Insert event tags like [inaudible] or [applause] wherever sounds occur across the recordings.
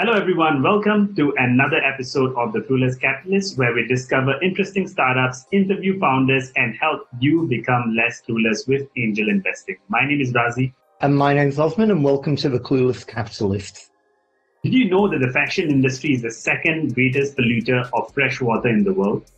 Hello, everyone. Welcome to another episode of The Clueless Capitalist, where we discover interesting startups, interview founders, and help you become less clueless with angel investing. My name is Razi. And my name is Osman, and welcome to The Clueless Capitalist. Did you know that the fashion industry is the second greatest polluter of fresh water in the world?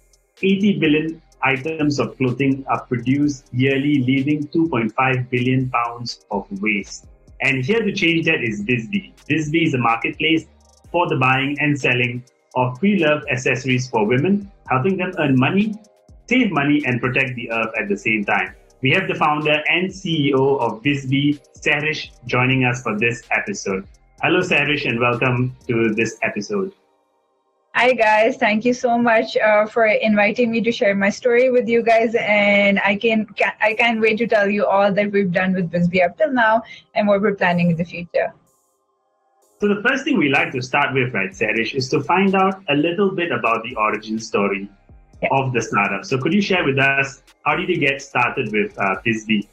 80 billion items of clothing are produced yearly, leaving 2.5 billion pounds of waste. And here to change that is BizB. BizB is a marketplace for the buying and selling of pre-loved accessories for women, helping them earn money, save money, and protect the earth at the same time. We have the founder and CEO of BizB, Sehrish, joining us for this episode. Hello, Sehrish, and welcome to this episode. Hi guys, thank you so much uh, for inviting me to share my story with you guys, and I can, can I can't wait to tell you all that we've done with BizB up till now and what we're planning in the future. So the first thing we like to start with, right, Sehrish, is to find out a little bit about the origin story yeah. of the startup. So could you share with us how did you get started with uh, BizB?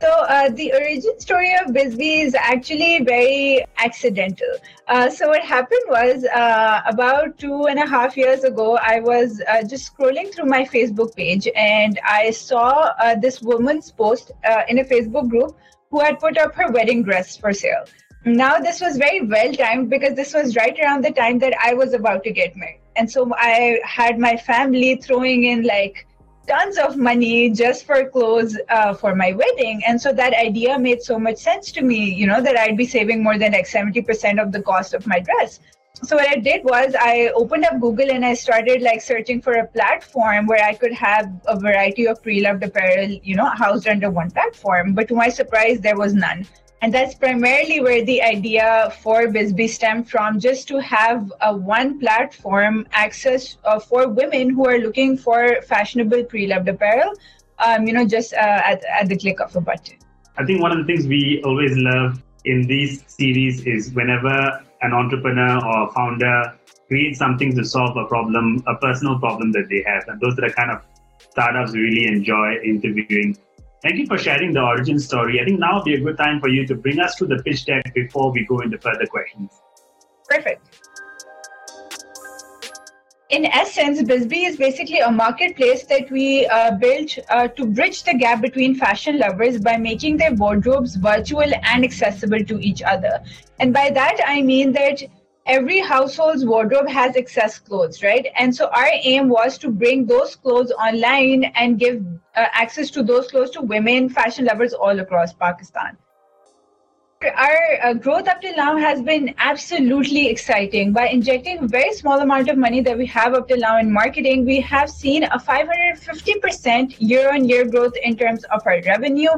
So uh, the origin story of BizB is actually very accidental. Uh, so what happened was uh, about two and a half years ago, I was uh, just scrolling through my Facebook page and I saw uh, this woman's post uh, in a Facebook group who had put up her wedding dress for sale. Now this was very well timed because this was right around the time that I was about to get married, and so I had my family throwing in like tons of money just for clothes uh, for my wedding. And so that idea made so much sense to me you know that i'd be saving more than like 70% of the cost of my dress so what i did was i opened up google and i started like searching for a platform where i could have a variety of pre-loved apparel you know housed under one platform but to my surprise there was none and that's primarily where the idea for BizB stemmed from, just to have a one platform access uh, for women who are looking for fashionable pre-loved apparel, um, you know, just uh, at, at the click of a button. I think one of the things we always love in these series is whenever an entrepreneur or founder create something to solve a problem, a personal problem that they have. And those are the kind of startups we really enjoy interviewing. Thank you for sharing the origin story. I think now would be a good time for you to bring us to the pitch deck before we go into further questions. Perfect. In essence, BizB is basically a marketplace that we uh, built uh, to bridge the gap between fashion lovers by making their wardrobes virtual and accessible to each other. And by that, I mean that every household's wardrobe has excess clothes, right? And so our aim was to bring those clothes online and give uh, access to those clothes to women, fashion lovers all across Pakistan. Our uh, growth up till now has been absolutely exciting. By injecting a very small amount of money that we have up till now in marketing, we have seen a 550% year on year growth in terms of our revenue,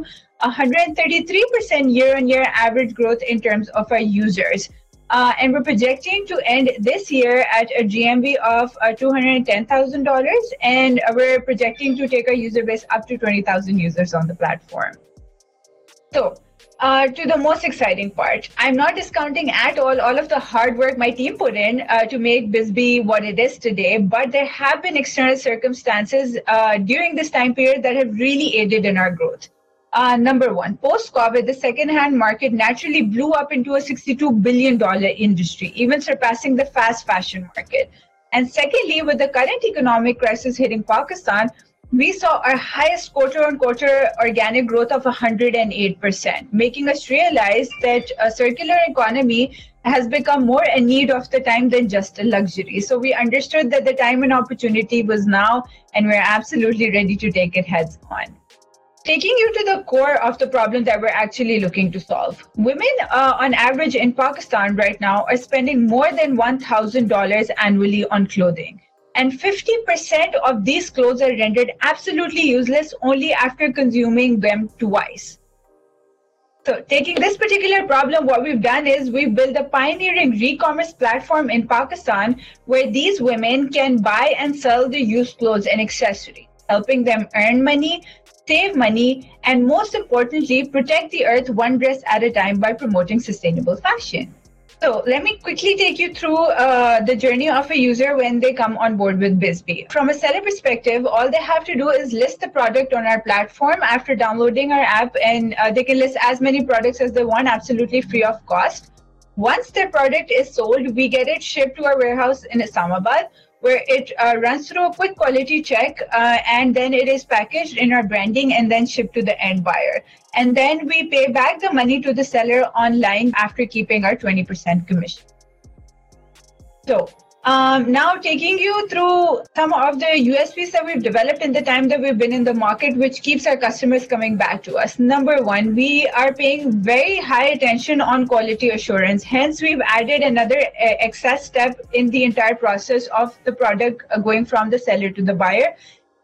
133% year on year average growth in terms of our users. Uh, and we're projecting to end this year at a GMV of uh, $210,000. And we're projecting to take our user base up to 20,000 users on the platform. So, uh, to the most exciting part, I'm not discounting at all all of the hard work my team put in uh, to make BizB what it is today, but there have been external circumstances uh, during this time period that have really aided in our growth. Uh, number one, post COVID, the second-hand market naturally blew up into a $62 billion industry, even surpassing the fast fashion market. And secondly, with the current economic crisis hitting Pakistan, we saw our highest quarter on quarter organic growth of 108%, making us realize that a circular economy has become more a need of the time than just a luxury. So we understood that the time and opportunity was now, and we're absolutely ready to take it heads on taking you to the core of the problem that we're actually looking to solve. Women, uh, on average in Pakistan right now, are spending more than $1,000 annually on clothing. And 50% of these clothes are rendered absolutely useless only after consuming them twice. So, taking this particular problem, what we've done is we've built a pioneering re-commerce platform in Pakistan where these women can buy and sell the used clothes and accessories, helping them earn money, save money, and most importantly, protect the earth one dress at a time by promoting sustainable fashion. So let me quickly take you through uh, the journey of a user when they come on board with BizB. From a seller perspective, all they have to do is list the product on our platform after downloading our app, and uh, they can list as many products as they want, absolutely free of cost. Once their product is sold, we get it shipped to our warehouse in Islamabad, where it uh, runs through a quick quality check uh, and then it is packaged in our branding and then shipped to the end buyer. And then we pay back the money to the seller online after keeping our 20% commission. So um, now, taking you through some of the USPs that we've developed in the time that we've been in the market, which keeps our customers coming back to us. Number one, we are paying very high attention on quality assurance. Hence, we've added another uh, excess step in the entire process of the product uh, going from the seller to the buyer.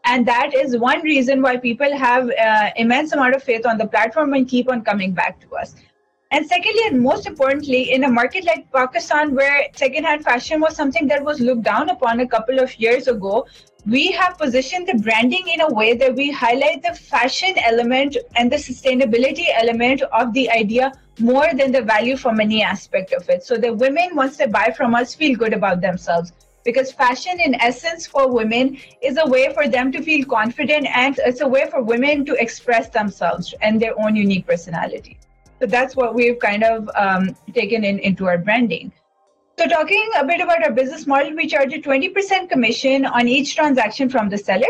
And that is one reason why people have uh, immense amount of faith on the platform and keep on coming back to us. And secondly, and most importantly, in a market like Pakistan, where secondhand fashion was something that was looked down upon a couple of years ago, we have positioned the branding in a way that we highlight the fashion element and the sustainability element of the idea more than the value for money aspect of it. So the women, once they buy from us, feel good about themselves. Because fashion, in essence, for women is a way for them to feel confident and it's a way for women to express themselves and their own unique personality. So that's what we've kind of um, taken in into our branding. So talking a bit about our business model, we charge a 20% commission on each transaction from the seller.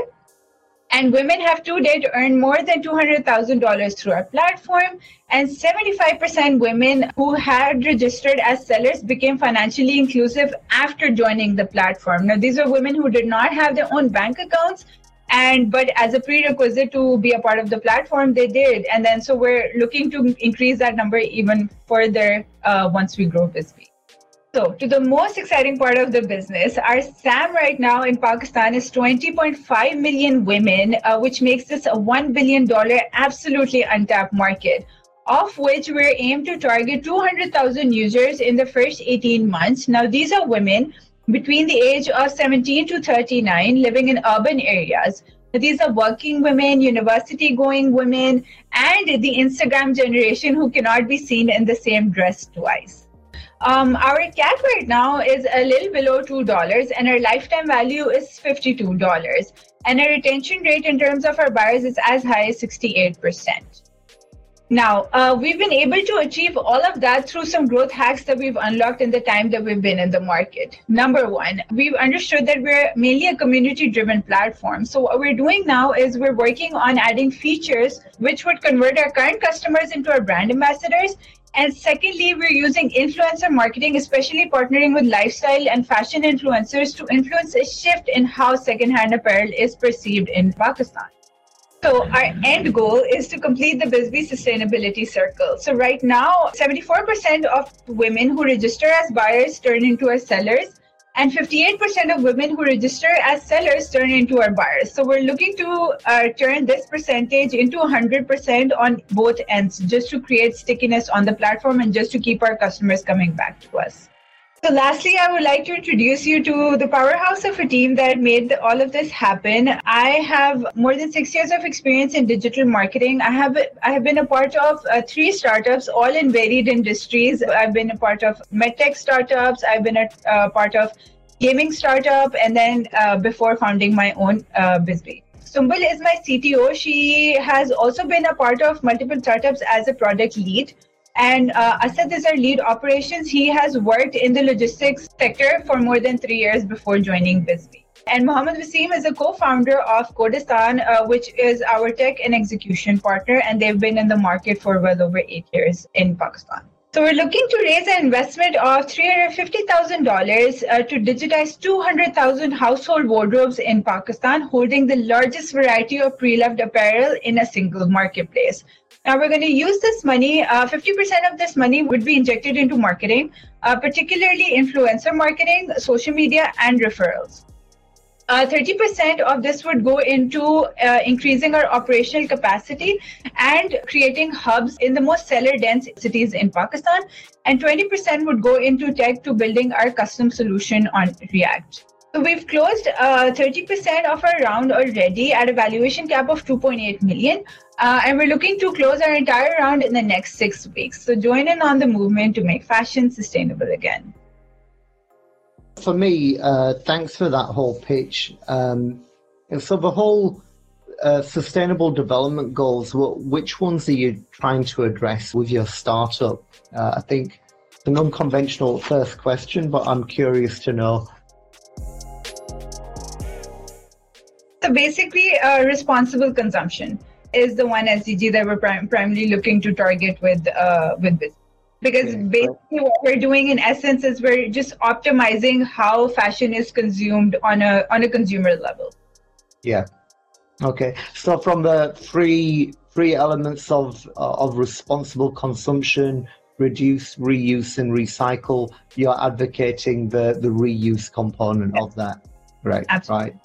And women have to earn more than $200,000 through our platform. And 75% women who had registered as sellers became financially inclusive after joining the platform. Now, these are women who did not have their own bank accounts, and but as a prerequisite to be a part of the platform they did and then so we're looking to increase that number even further uh, once we grow BizB. So, to the most exciting part of the business, our SAM right now in Pakistan is 20.5 million women, uh, which makes this a $1 billion absolutely untapped market, of which we're aimed to target 200,000 users in the first 18 months. Now, these are women between the age of 17 to 39 living in urban areas. These are working women, university going women, and the Instagram generation who cannot be seen in the same dress twice. Um, our CAC right now is a little below $2, and our lifetime value is $52. And our retention rate in terms of our buyers is as high as 68%. Now, uh, we've been able to achieve all of that through some growth hacks that we've unlocked in the time that we've been in the market. Number one, we've understood that we're mainly a community driven platform. So, what we're doing now is we're working on adding features which would convert our current customers into our brand ambassadors. And secondly, we're using influencer marketing, especially partnering with lifestyle and fashion influencers to influence a shift in how secondhand apparel is perceived in Pakistan. So our end goal is to complete the BizB sustainability circle. So right now, 74% of women who register as buyers turn into our sellers, and 58% of women who register as sellers turn into our buyers. So we're looking to uh, turn this percentage into 100% on both ends, just to create stickiness on the platform and just to keep our customers coming back to us. So, lastly, I would like to introduce you to the powerhouse of a team that made all of this happen. I have more than six years of experience in digital marketing. I have I have been a part of uh, three startups, all in varied industries. I've been a part of medtech startups. I've been a uh, part of gaming startup, and then uh, before founding my own uh, BizB. Sumbul is my CTO. She has also been a part of multiple startups as a product lead. And uh, Asad is our lead operations. He has worked in the logistics sector for more than three years before joining BizB. And Mohammed Wasim is a co-founder of Codistan, uh, which is our tech and execution partner, and they've been in the market for well over eight years in Pakistan. So we're looking to raise an investment of $350,000 uh, to digitize 200,000 household wardrobes in Pakistan, holding the largest variety of pre-loved apparel in a single marketplace. Now we're going to use this money. Uh, 50% of this money would be injected into marketing, uh, particularly influencer marketing, social media, and referrals. Uh, 30% of this would go into uh, increasing our operational capacity and creating hubs in the most seller dense cities in Pakistan. And 20% would go into tech to building our custom solution on React. So we've closed uh, 30% of our round already at a valuation cap of 2.8 million. Uh, and we're looking to close our entire round in the next six weeks. So join in on the movement to make fashion sustainable again. For me, uh, thanks for that whole pitch. Um, so the whole uh, sustainable development goals, what, which ones are you trying to address with your startup? Uh, I think it's an unconventional first question, but I'm curious to know So basically, uh, responsible consumption is the one SDG that we're prim- primarily looking to target with uh, with this. Because okay. basically, what we're doing in essence is we're just optimizing how fashion is consumed on a on a consumer level. Yeah. Okay. So from the three three elements of uh, of responsible consumption, reduce, reuse, and recycle, you're advocating the the reuse component of that. Right. Absolutely. Right.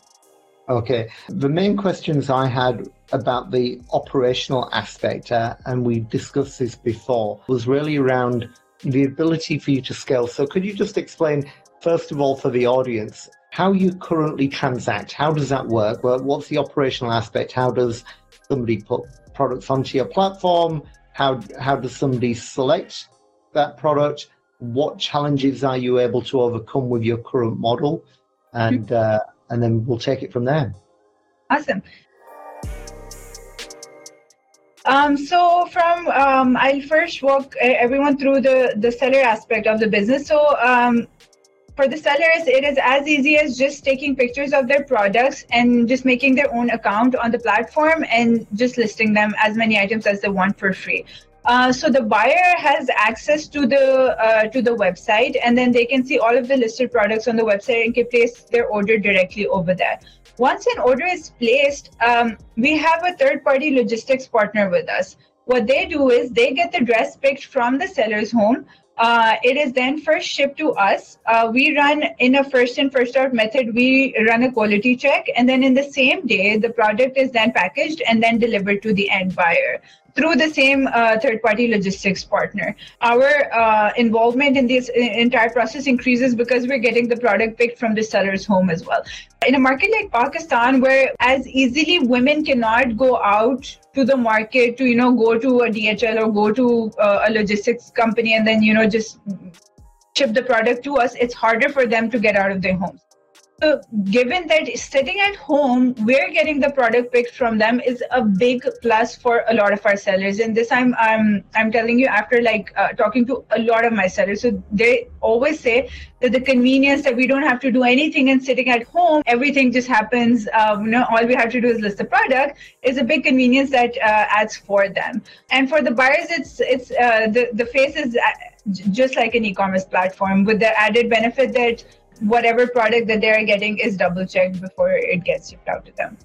Okay. The main questions I had about the operational aspect, uh, and we discussed this before, was really around the ability for you to scale. So, could you just explain, first of all, for the audience, how you currently transact? How does that work? Well, what's the operational aspect? How does somebody put products onto your platform? How, how does somebody select that product? What challenges are you able to overcome with your current model? And uh, and then we'll take it from there. Awesome. Um, so from um, I'll first walk everyone through the the seller aspect of the business. So um, for the sellers, it is as easy as just taking pictures of their products and just making their own account on the platform and just listing them as many items as they want for free. Uh, so the buyer has access to the uh, to the website, and then they can see all of the listed products on the website and can place their order directly over there. Once an order is placed, um, we have a third-party logistics partner with us. What they do is they get the dress picked from the seller's home. Uh, it is then first shipped to us. Uh, we run in a first in first out method. We run a quality check, and then in the same day, the product is then packaged and then delivered to the end buyer through the same uh, third party logistics partner. Our uh, involvement in this entire process increases because we're getting the product picked from the seller's home as well. In a market like Pakistan, where as easily women cannot go out to the market to, you know, go to a DHL or go to uh, a logistics company and then, you know, just ship the product to us, it's harder for them to get out of their homes. Given that sitting at home, we're getting the product picked from them is a big plus for a lot of our sellers. And this, I'm I'm I'm telling you after like uh, talking to a lot of my sellers. So they always say that the convenience that we don't have to do anything and sitting at home, everything just happens. Um, you know, all we have to do is list the product. Is a big convenience that uh, adds for them. And for the buyers, it's it's uh, the the face is uh, just like an e-commerce platform with the added benefit that whatever product that they're getting is double checked before it gets shipped out to them.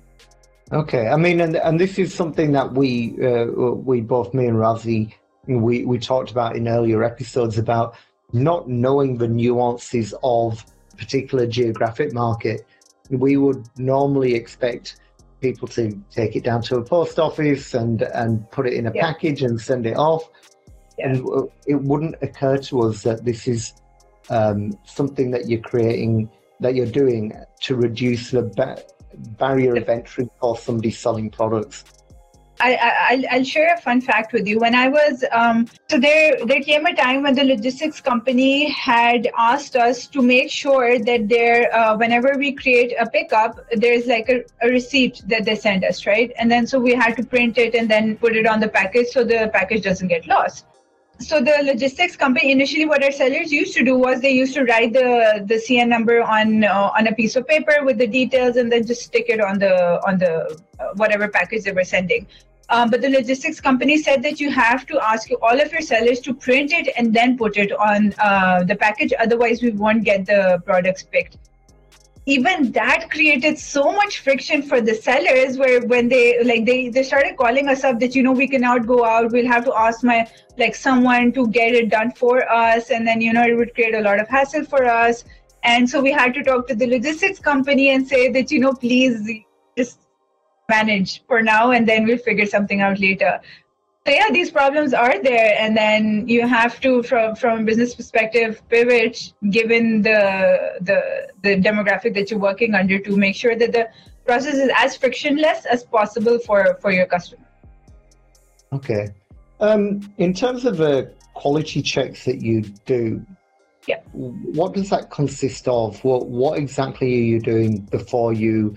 Okay, I mean, and and this is something that we uh, we both me and Razi we we talked about in earlier episodes about not knowing the nuances of particular geographic market. We would normally expect people to take it down to a post office and and put it in a yeah. package and send it off. Yeah. And it wouldn't occur to us that this is um, something that you're creating, that you're doing to reduce the ba- barrier of entry for somebody selling products? I, will share a fun fact with you. When I was, um, so there, there came a time when the logistics company had asked us to make sure that there, uh, whenever we create a pickup, there's like a, a receipt that they send us, right? And then so we had to print it and then put it on the package so the package doesn't get lost so the logistics company initially what our sellers used to do was they used to write the the cn number on uh, on a piece of paper with the details and then just stick it on the on the uh, whatever package they were sending. Um, but the logistics company said that you have to ask all of your sellers to print it and then put it on uh, the package. Otherwise we won't get the products picked even that created so much friction for the sellers where when they like they they started calling us up that you know we cannot go out. We'll have to ask my like someone to get it done for us. And then you know it would create a lot of hassle for us. And so we had to talk to the logistics company and say that you know please just manage for now and then we'll figure something out later yeah these problems are there. And then you have to from from a business perspective pivot given the the the demographic that you're working under to make sure that the process is as frictionless as possible for for your customer. Okay. Um, in terms of the quality checks that you do yeah. what does that consist of? What what exactly are you doing before you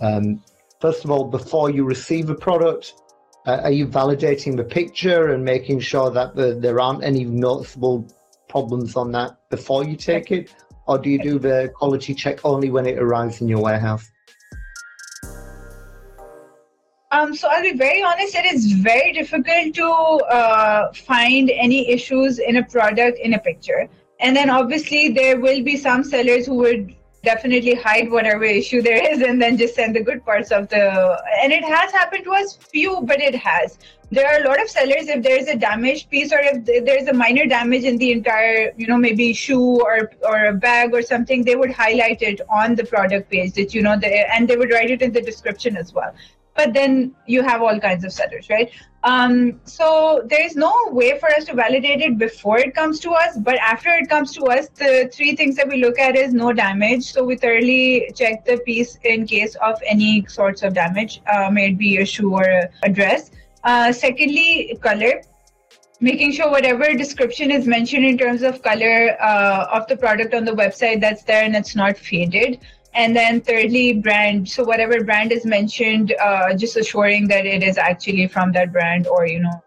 um, first of all before you receive a product uh, are you validating the picture and making sure that the, there aren't any noticeable problems on that before you take it? Or do you do the quality check only when it arrives in your warehouse? Um, so I'll be very honest, it is very difficult to uh, find any issues in a product in a picture. And then obviously there will be some sellers who would definitely hide whatever issue there is and then just send the good parts of the and it has happened to us few but it has. There are a lot of sellers if there's a damaged piece or if there's a minor damage in the entire you know maybe shoe or or a bag or something they would highlight it on the product page that you know the, and they would write it in the description as well but then you have all kinds of sellers, right? Um, so there is no way for us to validate it before it comes to us, but after it comes to us, the three things that we look at is no damage. So we thoroughly check the piece in case of any sorts of damage, uh, may it be a shoe or a, a dress. Uh, secondly, color making sure whatever description is mentioned in terms of color uh, of the product on the website that's there and it's not faded and then thirdly brand. So whatever brand is mentioned uh, just assuring that it is actually from that brand or you know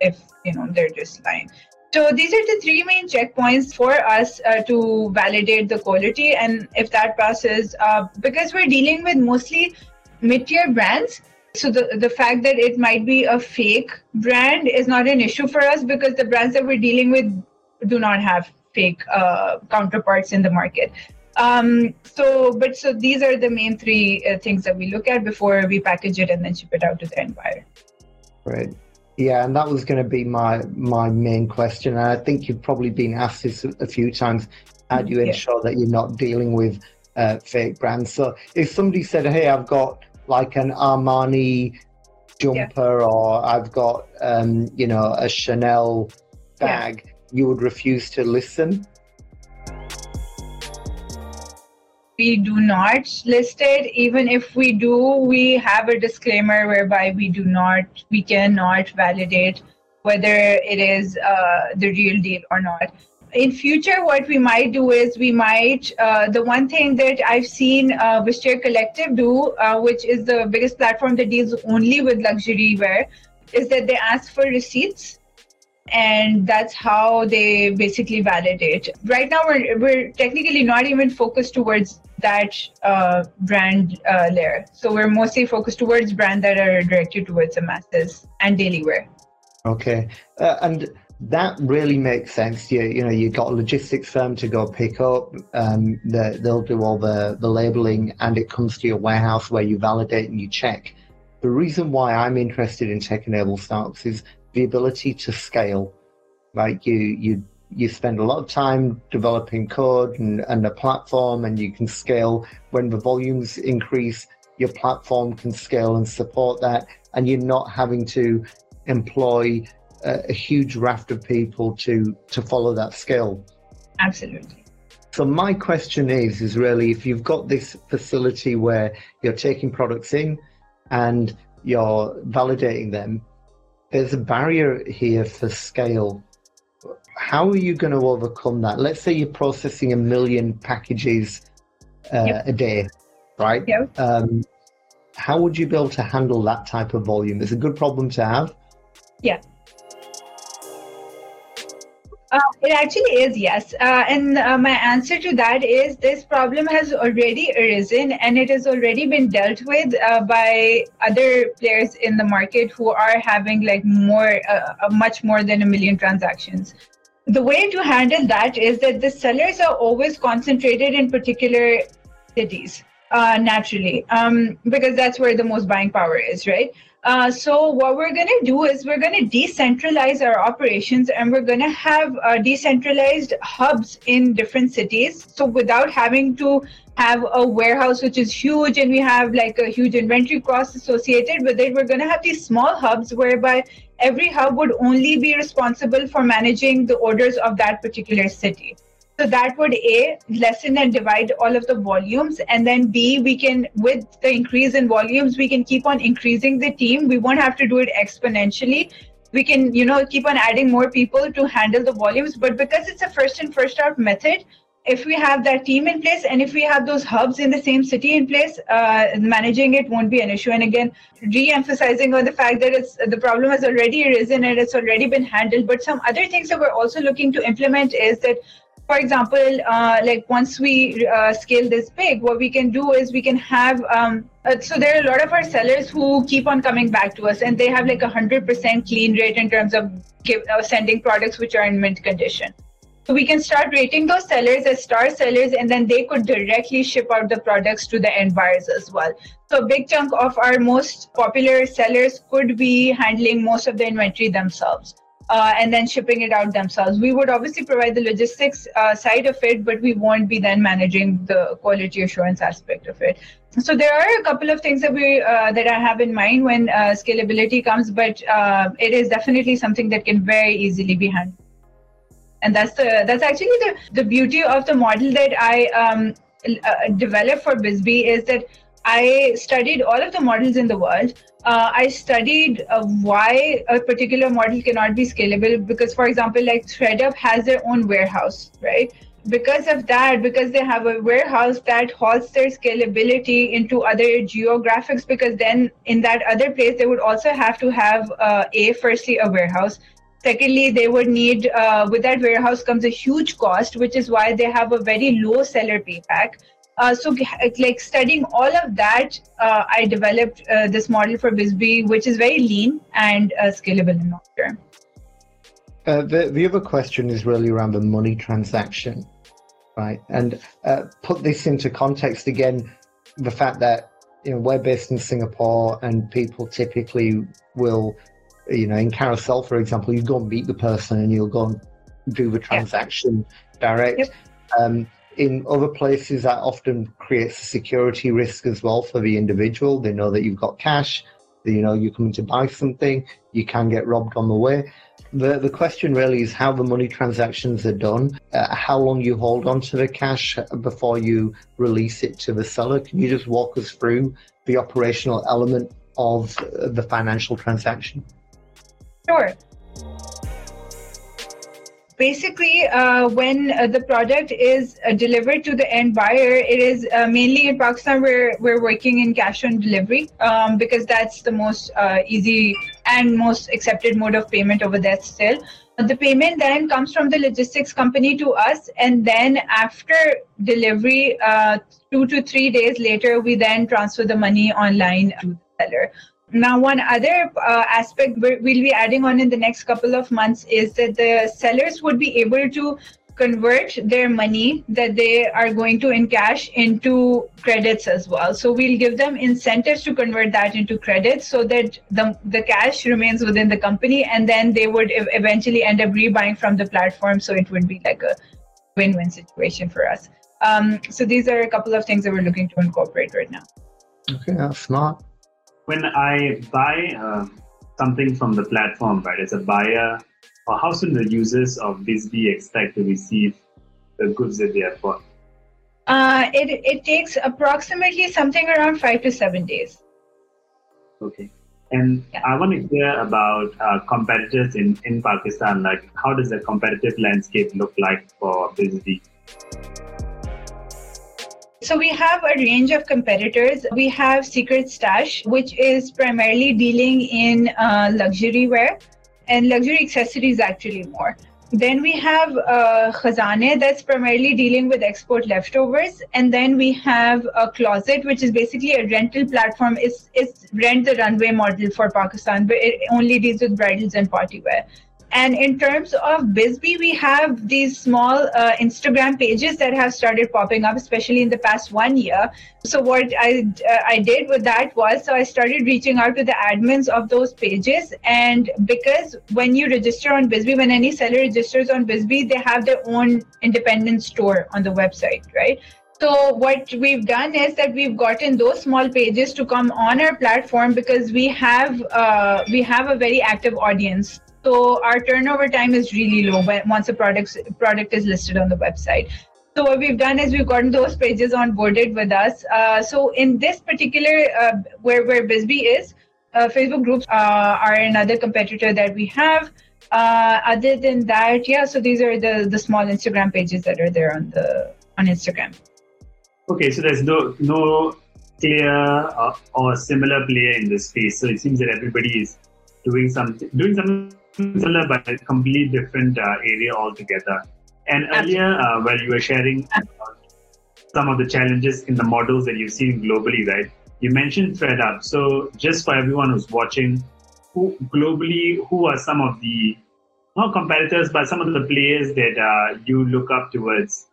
if you know they're just lying. So these are the three main checkpoints for us uh, to validate the quality. And if that passes uh, because we're dealing with mostly mid-tier brands so the, the fact that it might be a fake brand is not an issue for us because the brands that we're dealing with do not have fake uh, counterparts in the market um, so, but so these are the main three uh, things that we look at before we package it and then ship it out to the end buyer. Right. Yeah, and that was going to be my my main question. And I think you've probably been asked this a few times. How do you ensure yeah. that you're not dealing with uh, fake brands? So, if somebody said, "Hey, I've got like an Armani jumper," yeah. or "I've got um, you know a Chanel bag," yeah. you would refuse to listen we do not list it. Even if we do we have a disclaimer whereby we do not we cannot validate whether it is uh, the real deal or not. In future what we might do is we might uh, the one thing that i've seen uh, Collective do uh, which is the biggest platform that deals only with luxury wear is that they ask for receipts and that's how they basically validate. Right now, we're, we're technically not even focused towards that uh, brand uh, layer. So we're mostly focused towards brands that are directed towards the masses and daily wear. Okay, uh, and that really makes sense. You you know you got a logistics firm to go pick up. Um, the, they'll do all the the labeling, and it comes to your warehouse where you validate and you check. The reason why I'm interested in tech-enabled startups is the ability to scale. Right, you, you, you spend a lot of time developing code and, and a platform, and you can scale when the volumes increase. Your platform can scale and support that, and you're not having to employ a, a huge raft of people to to follow that scale. Absolutely. So my question is, is really if you've got this facility where you're taking products in and you're validating them, there's a barrier here for scale. How are you going to overcome that? Let's say you're processing a million packages uh, yep. a day, right? Yep. Um, how would you be able to handle that type of volume? It's a good problem to have. Yeah. Uh, it actually is, yes. Uh, and uh, my answer to that is this problem has already arisen and it has already been dealt with uh, by other players in the market who are having like more, uh, uh, much more than a million transactions. The way to handle that is that the sellers are always concentrated in particular cities, naturally, um, because that's where the most buying power is, right? Uh, so what we're going to do is we're going to decentralize our operations and we're going to have uh, decentralized hubs in different cities. So without having to have a warehouse which is huge and we have like a huge inventory cost associated with it, we're going to have these small hubs whereby every hub would only be responsible for managing the orders of that particular city. So that would A, lessen and divide all of the volumes. And then B, we can, with the increase in volumes, we can keep on increasing the team. We won't have to do it exponentially. We can, you know, keep on adding more people to handle the volumes. But because it's a first in, first out method, if we have that team in place and if we have those hubs in the same city in place, uh, managing it won't be an issue. And again, re-emphasizing on the fact that it's the problem has already arisen and it's already been handled. But some other things that we're also looking to implement is that for example, uh, like once we uh, scale this big, what we can do is we can have. Um, uh, so there are a lot of our sellers who keep on coming back to us, and they have like a hundred percent clean rate in terms of give, uh, sending products which are in mint condition. So we can start rating those sellers as star sellers, and then they could directly ship out the products to the end buyers as well. So a big chunk of our most popular sellers could be handling most of the inventory themselves uh, and then shipping it out themselves. We would obviously provide the logistics uh, side of it, but we won't be then managing the quality assurance aspect of it. So there are a couple of things that we uh, that I have in mind when uh, scalability comes, but uh, it is definitely something that can very easily be handled. And that's the that's actually the the beauty of the model that I um, uh, developed for BizB is that I studied all of the models in the world. Uh, I studied uh, why a particular model cannot be scalable because, for example, like ThredUp has their own warehouse, right? Because of that, because they have a warehouse that halts their scalability into other geographics, because then in that other place, they would also have to have uh, a firstly a warehouse. Secondly, they would need uh, with that warehouse comes a huge cost, which is why they have a very low seller payback uh, so, like studying all of that, uh, I developed uh, this model for BizB, which is very lean and uh, scalable in long term. Uh, the the other question is really around the money transaction, right? And uh, put this into context again, the fact that you know we're based in Singapore and people typically will, you know, in Carousell, for example, you go and meet the person and you'll go and do the transaction yep. direct. Yep. Um, in other places, that often creates a security risk as well for the individual. They know that you've got cash, you know, you're coming to buy something, you can get robbed on the way. The, the question really is how the money transactions are done, uh, how long you hold on to the cash before you release it to the seller. Can you just walk us through the operational element of the financial transaction? Sure basically uh, when uh, the product is uh, delivered to the end buyer it is uh, mainly in pakistan we're, we're working in cash on delivery um, because that's the most uh, easy and most accepted mode of payment over there still. The payment then comes from the logistics company to us and then after delivery uh, two to three days later we then transfer the money online to the seller now, one other uh, aspect we'll be adding on in the next couple of months is that the sellers would be able to convert their money that they are going to in cash into credits as well. So we'll give them incentives to convert that into credits so that the, the cash remains within the company and then they would eventually end up rebuying from the platform. So it would be like a win-win situation for us. Um, so these are a couple of things that we're looking to incorporate right now. Okay, that's when I buy uh, something from the platform, right, as a buyer, or how soon the users of BizB expect to receive the goods that they have bought? Uh, it, it takes approximately something around five to seven days. Okay. And yeah. I want to hear about uh, competitors in, in Pakistan. Like, how does the competitive landscape look like for BizB? So we have a range of competitors. We have Secret Stash, which is primarily dealing in uh, luxury wear and luxury accessories actually more. Then we have uh, Khazane that's primarily dealing with export leftovers. And then we have a closet, which is basically a rental platform. It's, it's rent the runway model for Pakistan, but it only deals with bridals and party wear. And in terms of BizB, we have these small uh, Instagram pages that have started popping up, especially in the past one year. So what I uh, I did with that was, so I started reaching out to the admins of those pages, and because when you register on BizB, when any seller registers on BizB, they have their own independent store on the website, right? So what we've done is that we've gotten those small pages to come on our platform because we have uh, we have a very active audience so our turnover time is really low when, once a product product is listed on the website. So what we've done is we've gotten those pages onboarded with us. Uh, so in this particular uh, where where BizB is, uh, Facebook groups uh, are another competitor that we have. Uh, other than that, yeah. So these are the the small Instagram pages that are there on the on Instagram. Okay, so there's no no clear uh, or similar player in this space. So it seems that everybody is doing something doing something similar but a completely different uh, area altogether. And earlier, uh, while you were sharing uh, some of the challenges in the models that you've seen globally, right? You mentioned ThredUp. So, just for everyone who's watching, who globally, who are some of the not competitors, but some of the players that uh, you look up towards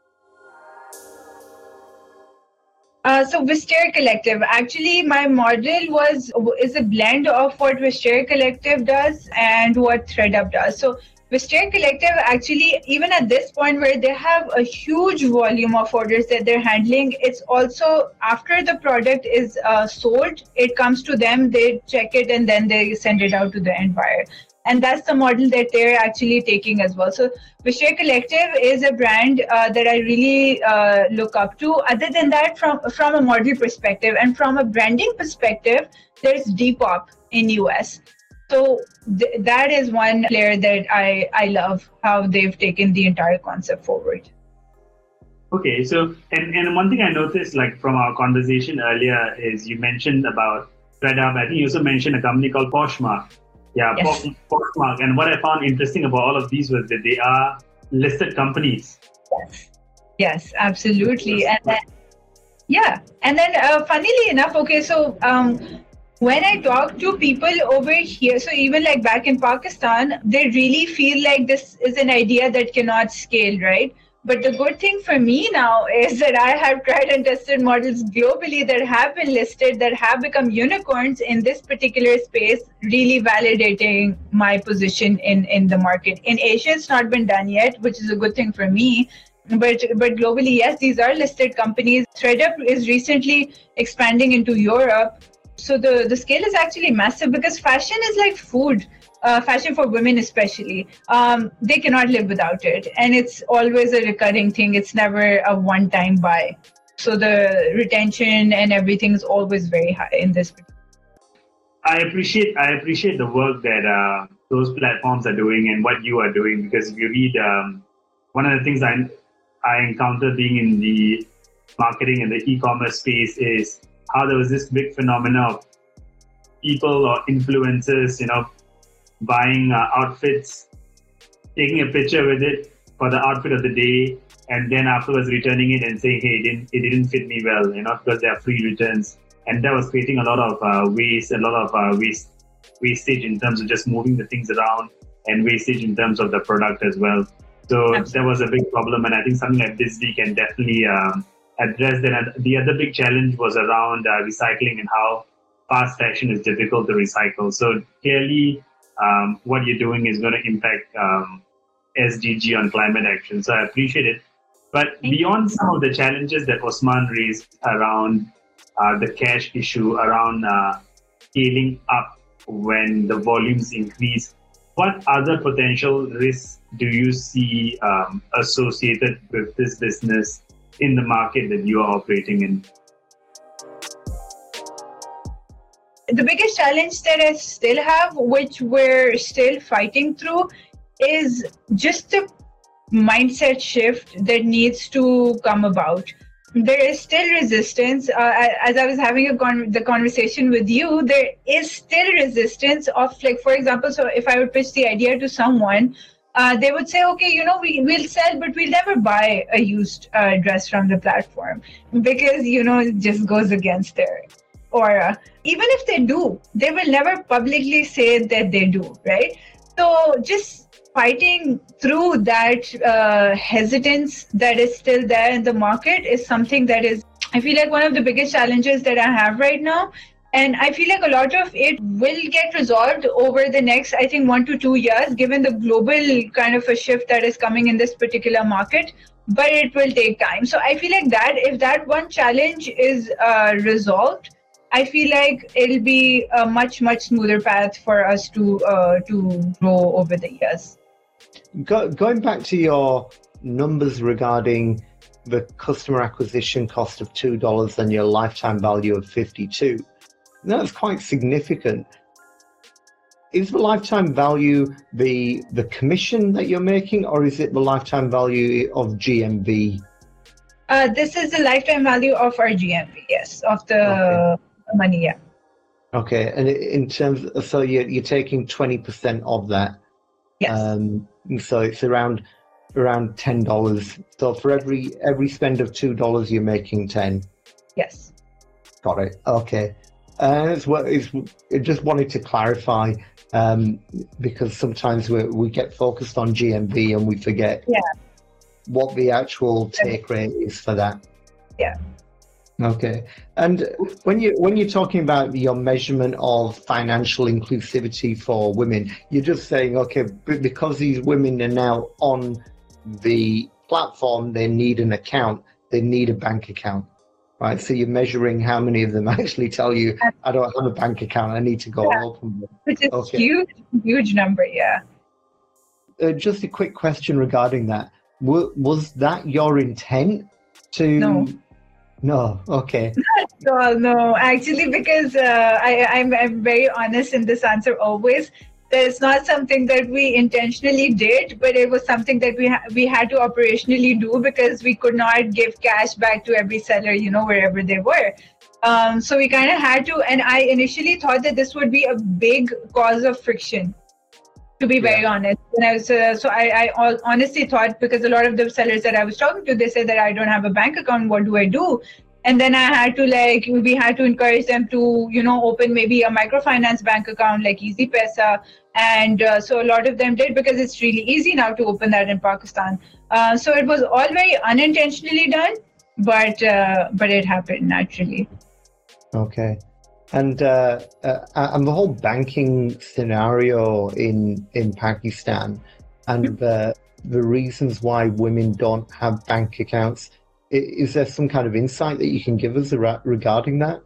uh, so Vestiaire Collective. Actually, my model was is a blend of what Vestiaire Collective does and what ThredUp does. So Vestiaire Collective actually, even at this point where they have a huge volume of orders that they're handling, it's also after the product is uh, sold, it comes to them, they check it, and then they send it out to the end buyer and that's the model that they're actually taking as well. So Vestiaire Collective is a brand uh, that I really uh, look up to. Other than that, from from a model perspective and from a branding perspective, there's Depop in US. So th- that is one player that I I love how they've taken the entire concept forward. Okay, so and and one thing I noticed, like from our conversation earlier, is you mentioned about ThredUp. I think you also mentioned a company called Poshmark yeah, yes. Poshmark. And what I found interesting about all of these was that they are listed companies. Yes, yes absolutely. And then, yeah, and then uh, funnily enough, okay, so um, when I talk to people over here, so even like back in Pakistan, they really feel like this is an idea that cannot scale, right? But the good thing for me now is that I have tried and tested models globally that have been listed, that have become unicorns in this particular space, really validating my position in, in the market. In Asia, it's not been done yet, which is a good thing for me. But but globally, yes, these are listed companies. ThredUp is recently expanding into Europe. So the, the scale is actually massive because fashion is like food uh, fashion for women especially um, they cannot live without it. And it's always a recurring thing. It's never a one time buy. So the retention and everything is always very high in this. I appreciate i appreciate the work that uh, those platforms are doing and what you are doing because if you read um, one of the things i i encountered being in the marketing and the e-commerce space is how there was this big phenomenon of people or influencers you know buying uh, outfits, taking a picture with it for the outfit of the day, and then afterwards returning it and saying, "Hey, it didn't, it didn't fit me well," you know, because there are free returns, and that was creating a lot of uh, waste, a lot of uh, waste, wastage in terms of just moving the things around, and wastage in terms of the product as well. So Absolutely. that was a big problem, and I think something like this we can definitely um, address that. The other big challenge was around uh, recycling and how fast fashion is difficult to recycle. So clearly, um, what you're doing is going to impact um, SDG on climate action. So I appreciate it. But Thank beyond you. some of the challenges that Osman raised around uh, the cash issue, around uh, scaling up when the volumes increase, what other potential risks do you see um, associated with this business in the market that you are operating in? The biggest challenge that I still have, which we're still fighting through, is just the mindset shift that needs to come about. There is still resistance. Uh, as I was having con- the conversation with you, there is still resistance of, like, for example, so if I would pitch the idea to someone, uh, they would say, okay, you know, we, we'll sell, but we'll never buy a used uh, dress from the platform because, you know, it just goes against their aura even if they do they will never publicly say that they do right? So just fighting through that uh, hesitance that is still there in the market is something that is i feel like one of the biggest challenges that i have right now. And i feel like a lot of it will get resolved over the next i think 1 to 2 years given the global kind of a shift that is coming in this particular market. But it will take time. So i feel like that if that one challenge is uh, resolved I feel like it'll be a much much smoother path for us to uh, to grow over the years. Go, going back to your numbers regarding the customer acquisition cost of two dollars and your lifetime value of fifty-two, that's quite significant. Is the lifetime value the the commission that you're making, or is it the lifetime value of GMV? Uh, this is the lifetime value of our GMV, yes, of the okay money. Yeah. Okay, and in terms, of, so you're you're taking twenty percent of that. Yes. Um, so it's around around ten dollars. So for every every spend of two dollars, you're making ten. Yes. Got it. Okay. Uh, it's what it's, I just wanted to clarify um, because sometimes we we get focused on GMV and we forget yeah. what the actual take rate is for that. Yeah. Okay. And when you when you're talking about your measurement of financial inclusivity for women, you're just saying, okay, because these women are now on the platform, they need an account, they need a bank account, right? So you're measuring how many of them [laughs] actually tell you, I don't have a bank account, I need to go yeah. open one. Which is okay. huge, huge number, yeah. Uh, just a quick question regarding that. W- was that your intent to? No no, okay. [laughs] No, no, actually, because uh, I, I'm, I'm very honest in this answer always. It's not something that we intentionally did, but it was something that we ha- we had to operationally do because we could not give cash back to every seller, you know, wherever they were. Um, so we kind of had to, and I initially thought that this would be a big cause of friction to be very yeah. honest. When i was uh, so I, I honestly thought because a lot of the sellers that i was talking to they said that i don't have a bank account what do i do? And then i had to like we had to encourage them to you know open maybe a microfinance bank account like Easypaisa and uh, so a lot of them did because it's really easy now to open that in pakistan. Uh, so it was all very unintentionally done but uh, but it happened naturally. Okay and uh, uh, and the whole banking scenario in in Pakistan and mm-hmm. the the reasons why women don't have bank accounts. Is there some kind of insight that you can give us regarding that?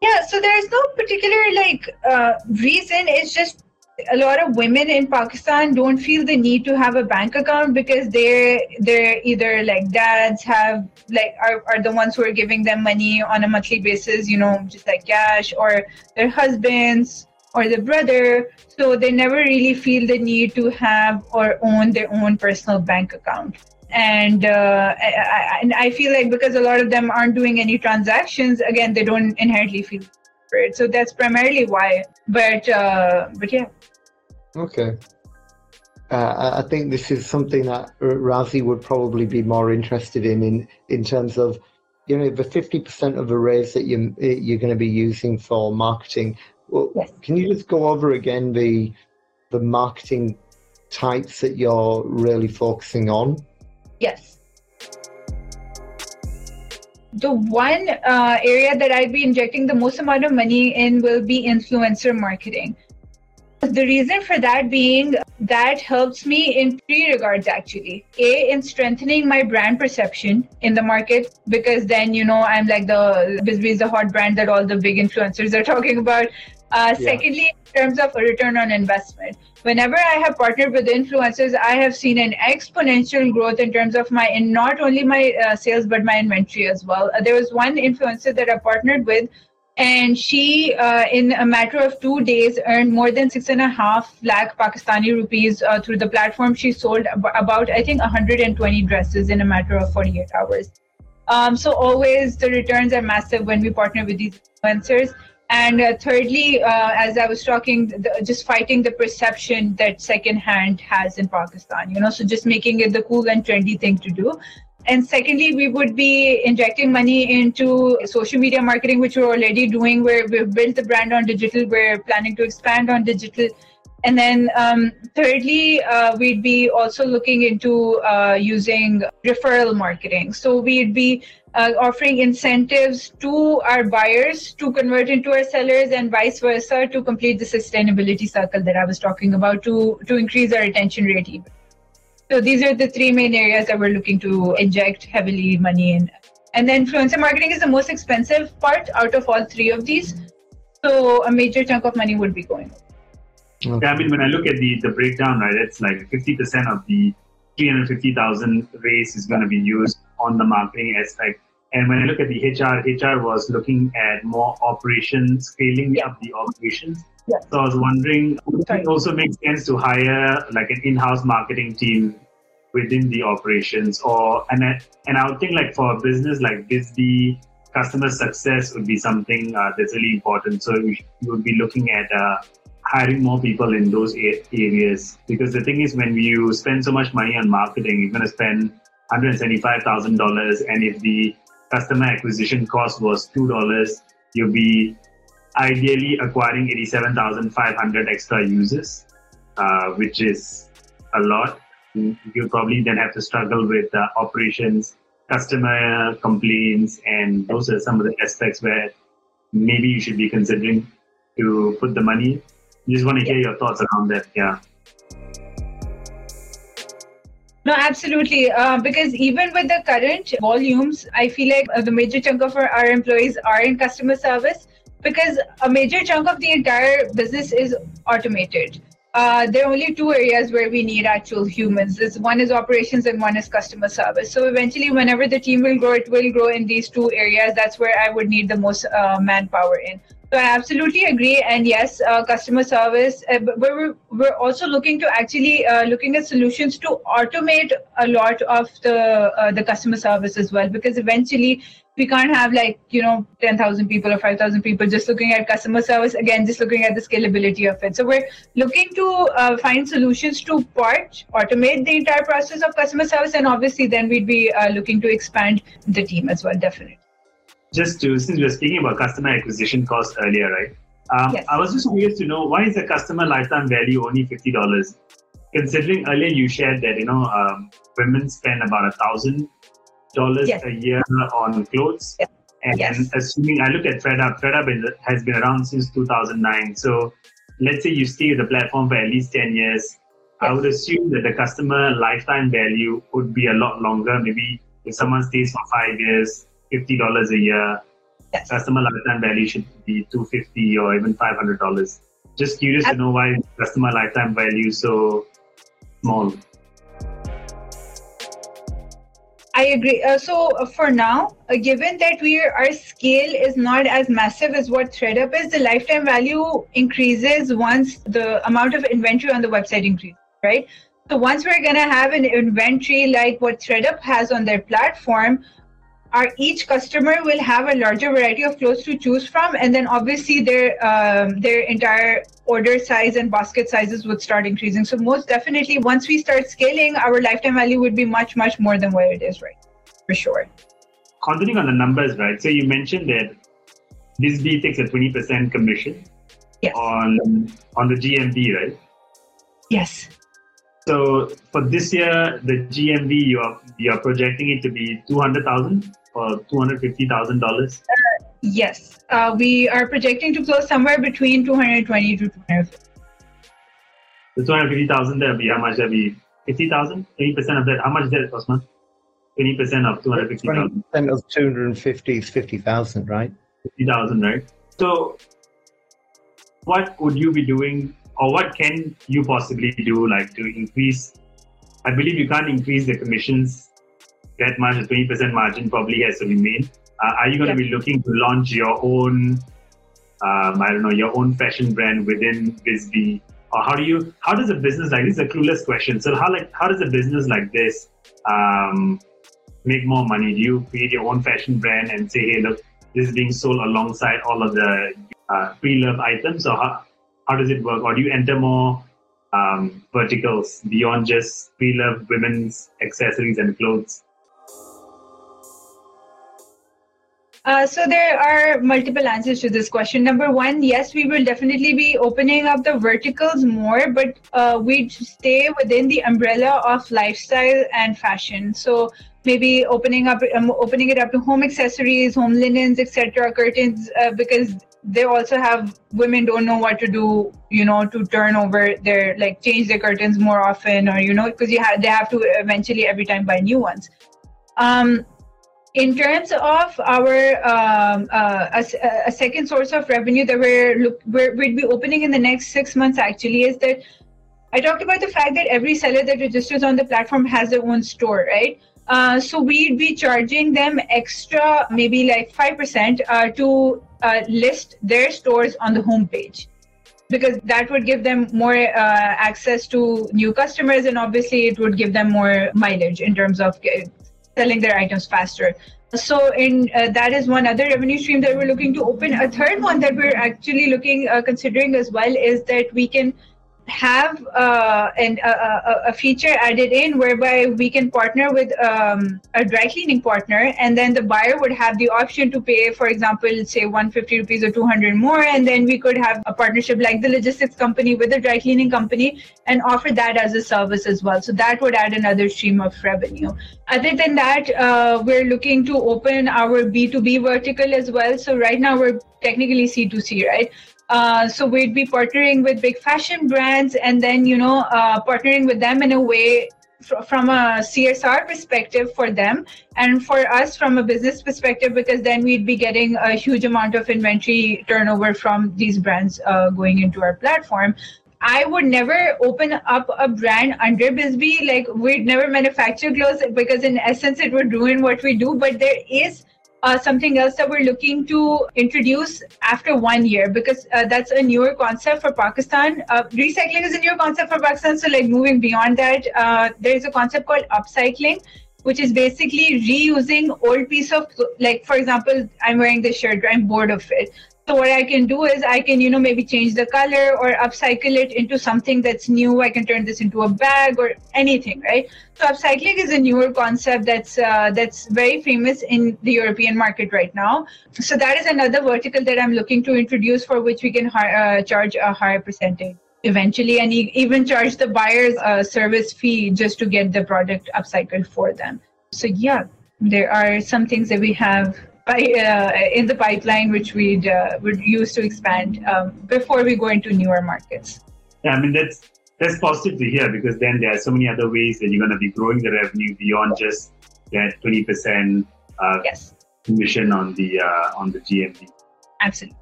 Yeah, so there's no particular like uh, reason. It's just a lot of women in Pakistan don't feel the need to have a bank account because they're they're either like dads have like are, are the ones who are giving them money on a monthly basis, you know, just like cash, or their husbands or the brother. So they never really feel the need to have or own their own personal bank account. And uh, I, I, I feel like because a lot of them aren't doing any transactions, again, they don't inherently feel it. So that's primarily why. But uh, but yeah. Okay. Uh, I think this is something that Razi would probably be more interested in, in in terms of, you know, the fifty percent of the arrays that you you're going to be using for marketing. Well, yes. can you just go over again the the marketing types that you're really focusing on? Yes. The one uh, area that I'd be injecting the most amount of money in will be influencer marketing. The reason for that being that helps me in three regards actually. A, in strengthening my brand perception in the market because then, you know, I'm like the BizB is the hot brand that all the big influencers are [laughs] talking about. Uh, yeah. Secondly, in terms of a return on investment, whenever I have partnered with influencers, I have seen an exponential growth in terms of my, in not only my uh, sales, but my inventory as well. Uh, there was one influencer that I partnered with and she uh, in a matter of two days earned more than six and a half lakh pakistani rupees uh, through the platform. She sold about i think 120 dresses in a matter of 48 hours. Um, so always the returns are massive when we partner with these influencers. And uh, thirdly uh, as i was talking the, just fighting the perception that secondhand has in pakistan you know so just making it the cool and trendy thing to do and secondly, we would be injecting money into social media marketing, which we're already doing, where we've built the brand on digital. We're planning to expand on digital. And then, um, thirdly, uh, we'd be also looking into uh, using referral marketing. So we'd be uh, offering incentives to our buyers to convert into our sellers and vice versa to complete the sustainability circle that I was talking about to, to increase our retention rate even. So these are the three main areas that we're looking to inject heavily money in. And then influencer marketing is the most expensive part out of all three of these. So a major chunk of money would be going. Okay. Yeah, I mean, when I look at the, the breakdown, right, it's like 50% of the 350,000 raise is going to be used on the marketing aspect. And when I look at the HR, HR was looking at more operations, scaling yeah. up the operations. Yeah. So I was wondering, would it also make sense to hire like an in-house marketing team within the operations, or and I, and I would think like for a business like BizB, customer success would be something uh, that's really important. So you, would be looking at uh, hiring more people in those areas because the thing is when you spend so much money on marketing, you're going to spend $175,000, and if the customer acquisition cost was $2, you'll be ideally acquiring 87,500 extra users, uh, which is a lot. You probably then have to struggle with uh, operations, customer complaints, and those are some of the aspects where maybe you should be considering to put the money. Just want to hear your thoughts around that. Yeah. No, absolutely. Uh, because even with the current volumes, I feel like uh, the major chunk of our, our employees are in customer service because a major chunk of the entire business is automated. Uh, there are only two areas where we need actual humans. This one is operations and one is customer service. So eventually, whenever the team will grow, it will grow in these two areas. That's where I would need the most uh, manpower in. So I absolutely agree. And yes, uh, customer service, uh, but we're, we're also looking to actually uh, looking at solutions to automate a lot of the uh, the customer service as well, because eventually we can't have like you know 10,000 people or 5,000 people just looking at customer service. Again, just looking at the scalability of it. So we're looking to uh, find solutions to part automate the entire process of customer service, and obviously then we'd be uh, looking to expand the team as well. Definitely just to, since we were speaking about customer acquisition cost earlier, right? Um, yes. I was just curious to know why is the customer lifetime value only fifty dollars? Considering earlier you shared that you know um, women spend about a thousand dollars a year on clothes, yes. and yes. assuming I look at ThredUp, ThredUp has been around since two thousand nine. So let's say you stay with the platform for at least ten years. I would assume that the customer lifetime value would be a lot longer. Maybe if someone stays for five years, fifty dollars a year. Yes. Customer lifetime value should be two fifty or even five hundred dollars. Just curious to know why customer lifetime value so small. I agree. Uh, so uh, for now, uh, given that we are, our scale is not as massive as what ThredUp is, the lifetime value increases once the amount of inventory on the website increases, right? So once we're gonna have an inventory like what ThredUp has on their platform, our each customer will have a larger variety of clothes to choose from and then obviously their um, their entire order size and basket sizes would start increasing. So most definitely once we start scaling our lifetime value would be much much more than where it is right for sure. Continuing on the numbers right? So you mentioned that BizB takes a 20% commission yes. on on the gmv right? Yes. So for this year, the GMV you are you are projecting it to be two hundred thousand for $250,000? Uh, yes. Uh, we are projecting to close somewhere between 220 to 250. The 250,000 there be how much? There be 50,000? 20% of that. How much there, Osman? 20% of 250,000. 20% of 250 is 50,000, right? 50,000, right? So, what would you be doing, or what can you possibly do, like to increase? I believe you can't increase the commissions that margin, 20% margin probably has to remain. Uh, are you going to be looking to launch your own, um, I don't know, your own fashion brand within BizB? Or how do you, how does a business like this is a clueless question. So how like, how does a business like this um, make more money? Do you create your own fashion brand and say, hey, look, this is being sold alongside all of the uh, pre-love items? Or how, how does it work? Or do you enter more um, verticals beyond just pre-love women's accessories and clothes? Uh, so there are multiple answers to this question. Number one, yes, we will definitely be opening up the verticals more, but uh, we stay within the umbrella of lifestyle and fashion. So maybe opening up, um, opening it up to home accessories, home linens, etc., curtains, uh, because they also have women don't know what to do, you know, to turn over their like change their curtains more often, or you know, because you have they have to eventually every time buy new ones. Um, in terms of our um, uh, a, a, second source of revenue that we're look we're, we'd be opening in the next six months actually is that I talked about the fact that every seller that registers on the platform has their own store, right? Uh, so we'd be charging them extra, maybe like five percent, uh, to uh, list their stores on the homepage because that would give them more uh, access to new customers and obviously it would give them more mileage in terms of selling their items faster. So, in uh, that is one other revenue stream that we're looking to open. A third one that we're actually looking uh, considering as well is that we can have uh, an, a, a, feature added in whereby we can partner with um, a dry cleaning partner and then the buyer would have the option to pay for example say 150 rupees or 200 more and then we could have a partnership like the logistics company with the dry cleaning company and offer that as a service as well. So that would add another stream of revenue. Other than that uh, we're looking to open our b2b vertical as well. So right now we're technically c2c right uh, so we'd be partnering with big fashion brands and then, you know, uh, partnering with them in a way fr- from a CSR perspective for them and for us from a business perspective, because then we'd be getting a huge amount of inventory turnover from these brands uh, going into our platform. I would never open up a brand under BizB. Like we'd never manufacture clothes because in essence it would ruin what we do. But there is uh, something else that we're looking to introduce after one year because uh, that's a newer concept for Pakistan. Uh, recycling is a newer concept for Pakistan. So, like moving beyond that, uh, there is a concept called upcycling, which is basically reusing old piece of like, for example, I'm wearing this shirt, I'm bored of it. So what I can do is I can, you know, maybe change the color or upcycle it into something that's new. I can turn this into a bag or anything, right? So upcycling is a newer concept that's uh, that's very famous in the European market right now. So that is another vertical that I'm looking to introduce for which we can uh, charge a higher percentage eventually, and even charge the buyers a service fee just to get the product upcycled for them. So yeah, there are some things that we have uh, in the pipeline, which we'd uh, would use to expand um, before we go into newer markets. Yeah, I mean that's that's positive to hear because then there are so many other ways that you're going to be growing the revenue beyond just that twenty percent uh, yes. commission on the uh, on the GMV. Absolutely.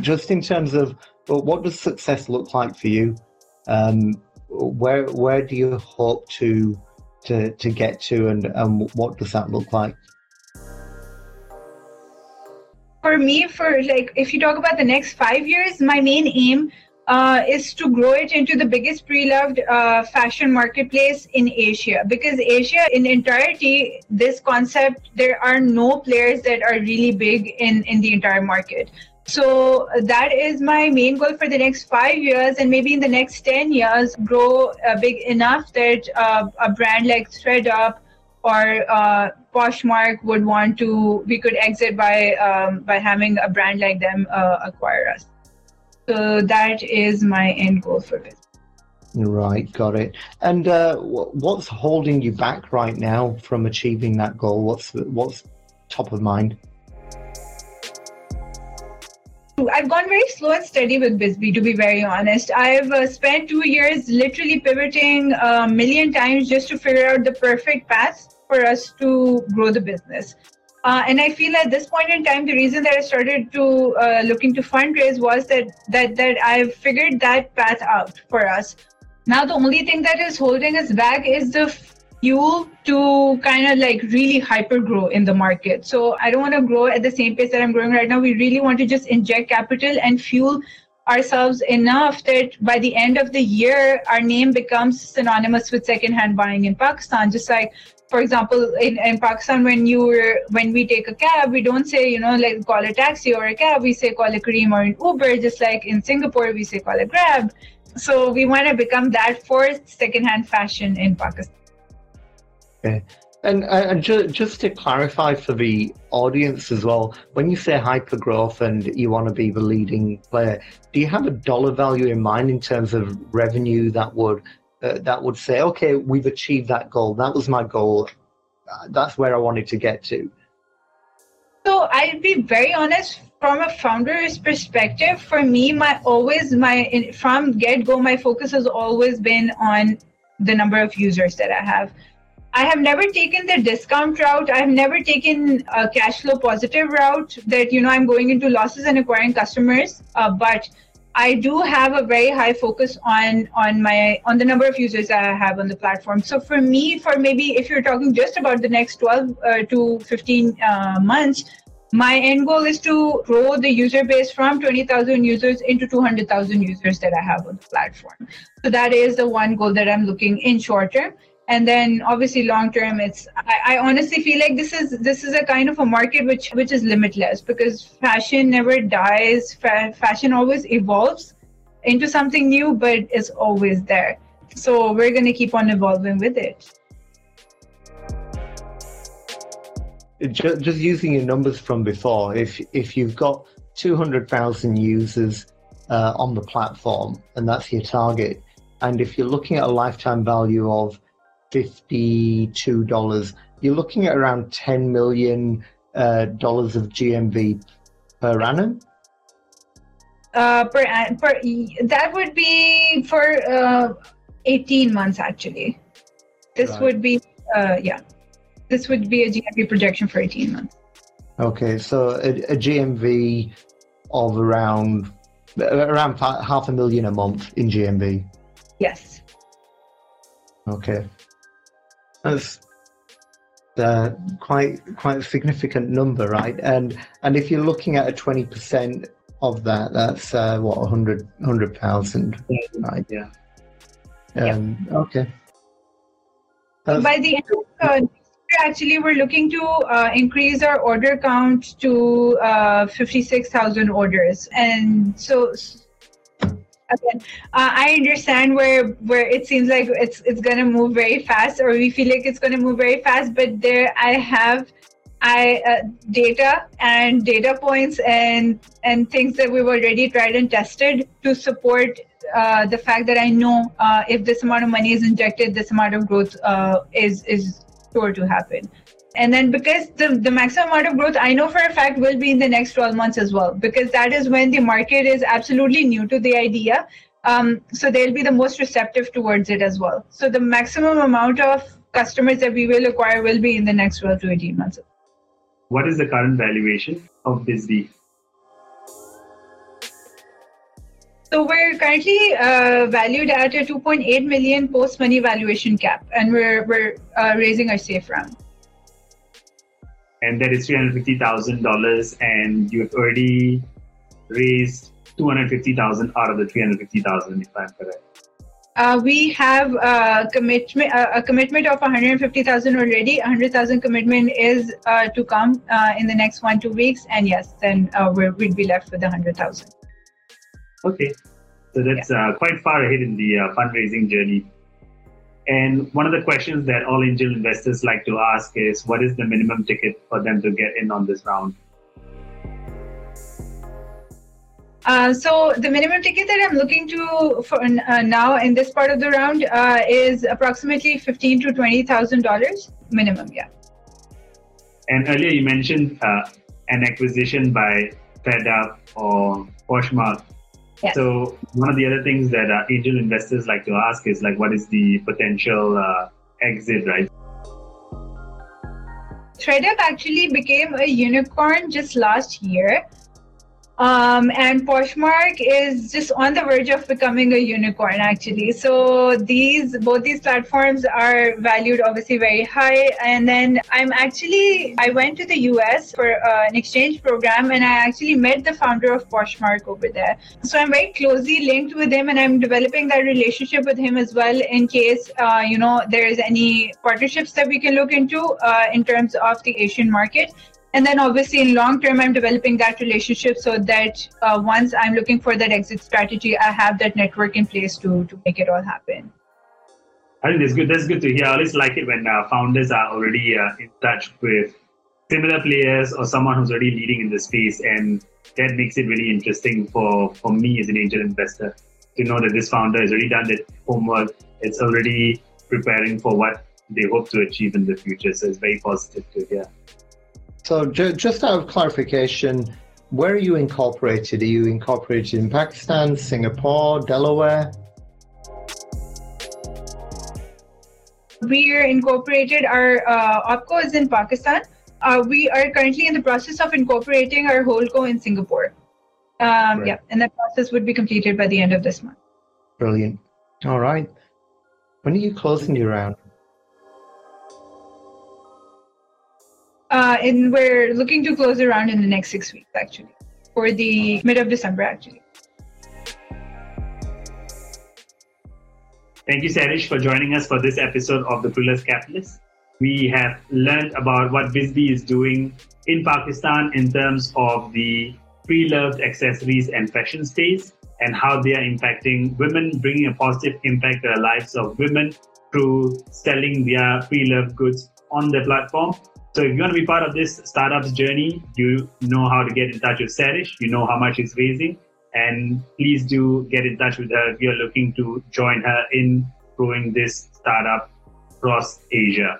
Just in terms of well, what does success look like for you? Um, where where do you hope to to to get to, and and what does that look like? For me, for like, if you talk about the next five years, my main aim uh, is to grow it into the biggest pre-loved uh, fashion marketplace in Asia. Because Asia, in entirety, this concept, there are no players that are really big in in the entire market. So that is my main goal for the next five years, and maybe in the next ten years, grow uh, big enough that uh, a brand like ThredUp or uh, Poshmark would want to, we could exit by um, by having a brand like them uh, acquire us. So that is my end goal for this. Right, got it. And uh, what's holding you back right now from achieving that goal? What's what's top of mind? I've gone very slow and steady with BizB, to be very honest. I've uh, spent two years literally pivoting a million times just to figure out the perfect path for us to grow the business. Uh, and I feel at this point in time, the reason that I started to uh, looking to fundraise was that that that I've figured that path out for us. Now the only thing that is holding us back is the fuel to kind of like really hyper grow in the market. So I don't want to grow at the same pace that I'm growing right now. We really want to just inject capital and fuel ourselves enough that by the end of the year, our name becomes synonymous with secondhand buying in Pakistan. Just like for example, in, in Pakistan, when you when we take a cab, we don't say, you know, like call a taxi or a cab. We say call a Careem or an Uber. Just like in Singapore, we say call a Grab. So we want to become that for secondhand fashion in Pakistan. Okay. And, and ju- just to clarify for the audience as well, when you say hyper growth and you want to be the leading player, do you have a dollar value in mind in terms of revenue that would uh, that would say, okay, we've achieved that goal. That was my goal. That's where I wanted to get to. So I'll be very honest. From a founder's perspective, for me, my always my from get go, my focus has always been on the number of users that I have I have never taken the discount route. I've never taken a cash flow positive route that, you know, I'm going into losses and acquiring customers. Uh, but I do have a very high focus on on my on the number of users that I have on the platform. So for me, for maybe if you're talking just about the next 12 uh, to 15 uh, months, my end goal is to grow the user base from 20,000 users into 200,000 users that I have on the platform. So that is the one goal that I'm looking in short term and then obviously long term it's I, I, honestly feel like this is this is a kind of a market which which is limitless because fashion never dies. Fa- fashion always evolves into something new but it's always there. So we're going to keep on evolving with it. Just, just using your numbers from before if if you've got 200,000 users uh, on the platform and that's your target and if you're looking at a lifetime value of $52, you're looking at around 10 million uh, dollars of GMV per annum. Uh, per, per that would be for uh, 18 months actually. This right. would be uh, yeah, this would be a GMV projection for 18 months. Okay, so a, a GMV of around around half a million a month in GMV. Yes. Okay. That's uh, quite quite a significant number, right? And and if you're looking at a twenty percent of that, that's uh, what 100 100,000, right? Yeah. Um, yeah. Okay. That's, By the end of uh, actually, we're looking to uh, increase our order count to uh, 56,000 orders. And so, again uh, i understand where where it seems like it's it's going to move very fast or we feel like it's going to move very fast but there i have i uh, data and data points and and things that we've already tried and tested to support uh, the fact that i know uh, if this amount of money is injected this amount of growth uh, is is sure to happen and then because the, the maximum amount of growth I know for a fact will be in the next 12 months as well, because that is when the market is absolutely new to the idea. Um, so they'll be the most receptive towards it as well. So the maximum amount of customers that we will acquire will be in the next 12 to 18 months. What is the current valuation of BizB? So we're currently uh, valued at a 2.8 million post money valuation cap, and we're we're uh, raising our safe round and that is $350,000 and you've already raised 250,000 out of the 350,000 if I'm correct. Uh, we have a commitment, a commitment of 150,000 already. 100,000 commitment is uh, to come uh, in the next one two weeks, and yes, then uh, we would be left with 100,000. Okay, so that's yeah. Uh, quite far ahead in the uh, fundraising journey. And one of the questions that all angel investors like to ask is what is the minimum ticket for them to get in on this round? Uh, so the minimum ticket that I'm looking to for uh, now in this part of the round uh, is approximately fifteen to twenty thousand dollars minimum. Yeah. And earlier you mentioned uh, an acquisition by ThredUp or Poshmark. Yes. So one of the other things that uh, angel investors like to ask is like, what is the potential uh, exit, right? ThredUp actually became a unicorn just last year. Um, and Poshmark is just on the verge of becoming a unicorn, actually. So these both these platforms are valued obviously very high. And then I'm actually I went to the US for uh, an exchange program, and I actually met the founder of Poshmark over there. So I'm very closely linked with him, and I'm developing that relationship with him as well in case uh, you know there is any partnerships that we can look into uh, in terms of the Asian market and then obviously in long term i'm developing that relationship so that uh, once i'm looking for that exit strategy i have that network in place to to make it all happen I think that's good. That's good to hear. I always like it when uh, founders are already uh, in touch with similar players or someone who's already leading in the space, and that makes it really interesting for for me as an angel investor to know that this founder has already done the homework. It's already preparing for what they hope to achieve in the future. So it's very positive to hear. So, ju- just out of clarification, where are you incorporated? Are you incorporated in Pakistan, Singapore, Delaware? We are incorporated. Our uh, OPCO is in Pakistan. Uh, we are currently in the process of incorporating our holdco in Singapore. Um, right. Yeah, and that process would be completed by the end of this month. Brilliant. All right. When are you closing your round? Uh, and we're looking to close around in the next six weeks, actually, for the mid of December, actually. Thank you, Sehrish, for joining us for this episode of The Clueless Capitalist. We have learned about what BizB is doing in Pakistan in terms of the pre-loved accessories and fashion space and how they are impacting women, bringing a positive impact to the lives of women through selling their pre-loved goods on the platform. So if you want to be part of this startup's journey, you know how to get in touch with Sehrish, you know how much he's raising, and please do get in touch with her if you're looking to join her in growing this startup across Asia.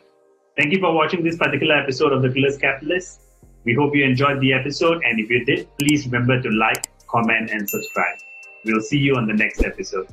Thank you for watching this particular episode of The Clueless Capitalist. We hope you enjoyed the episode, and if you did, please remember to like, comment, and subscribe. We'll see you on the next episode.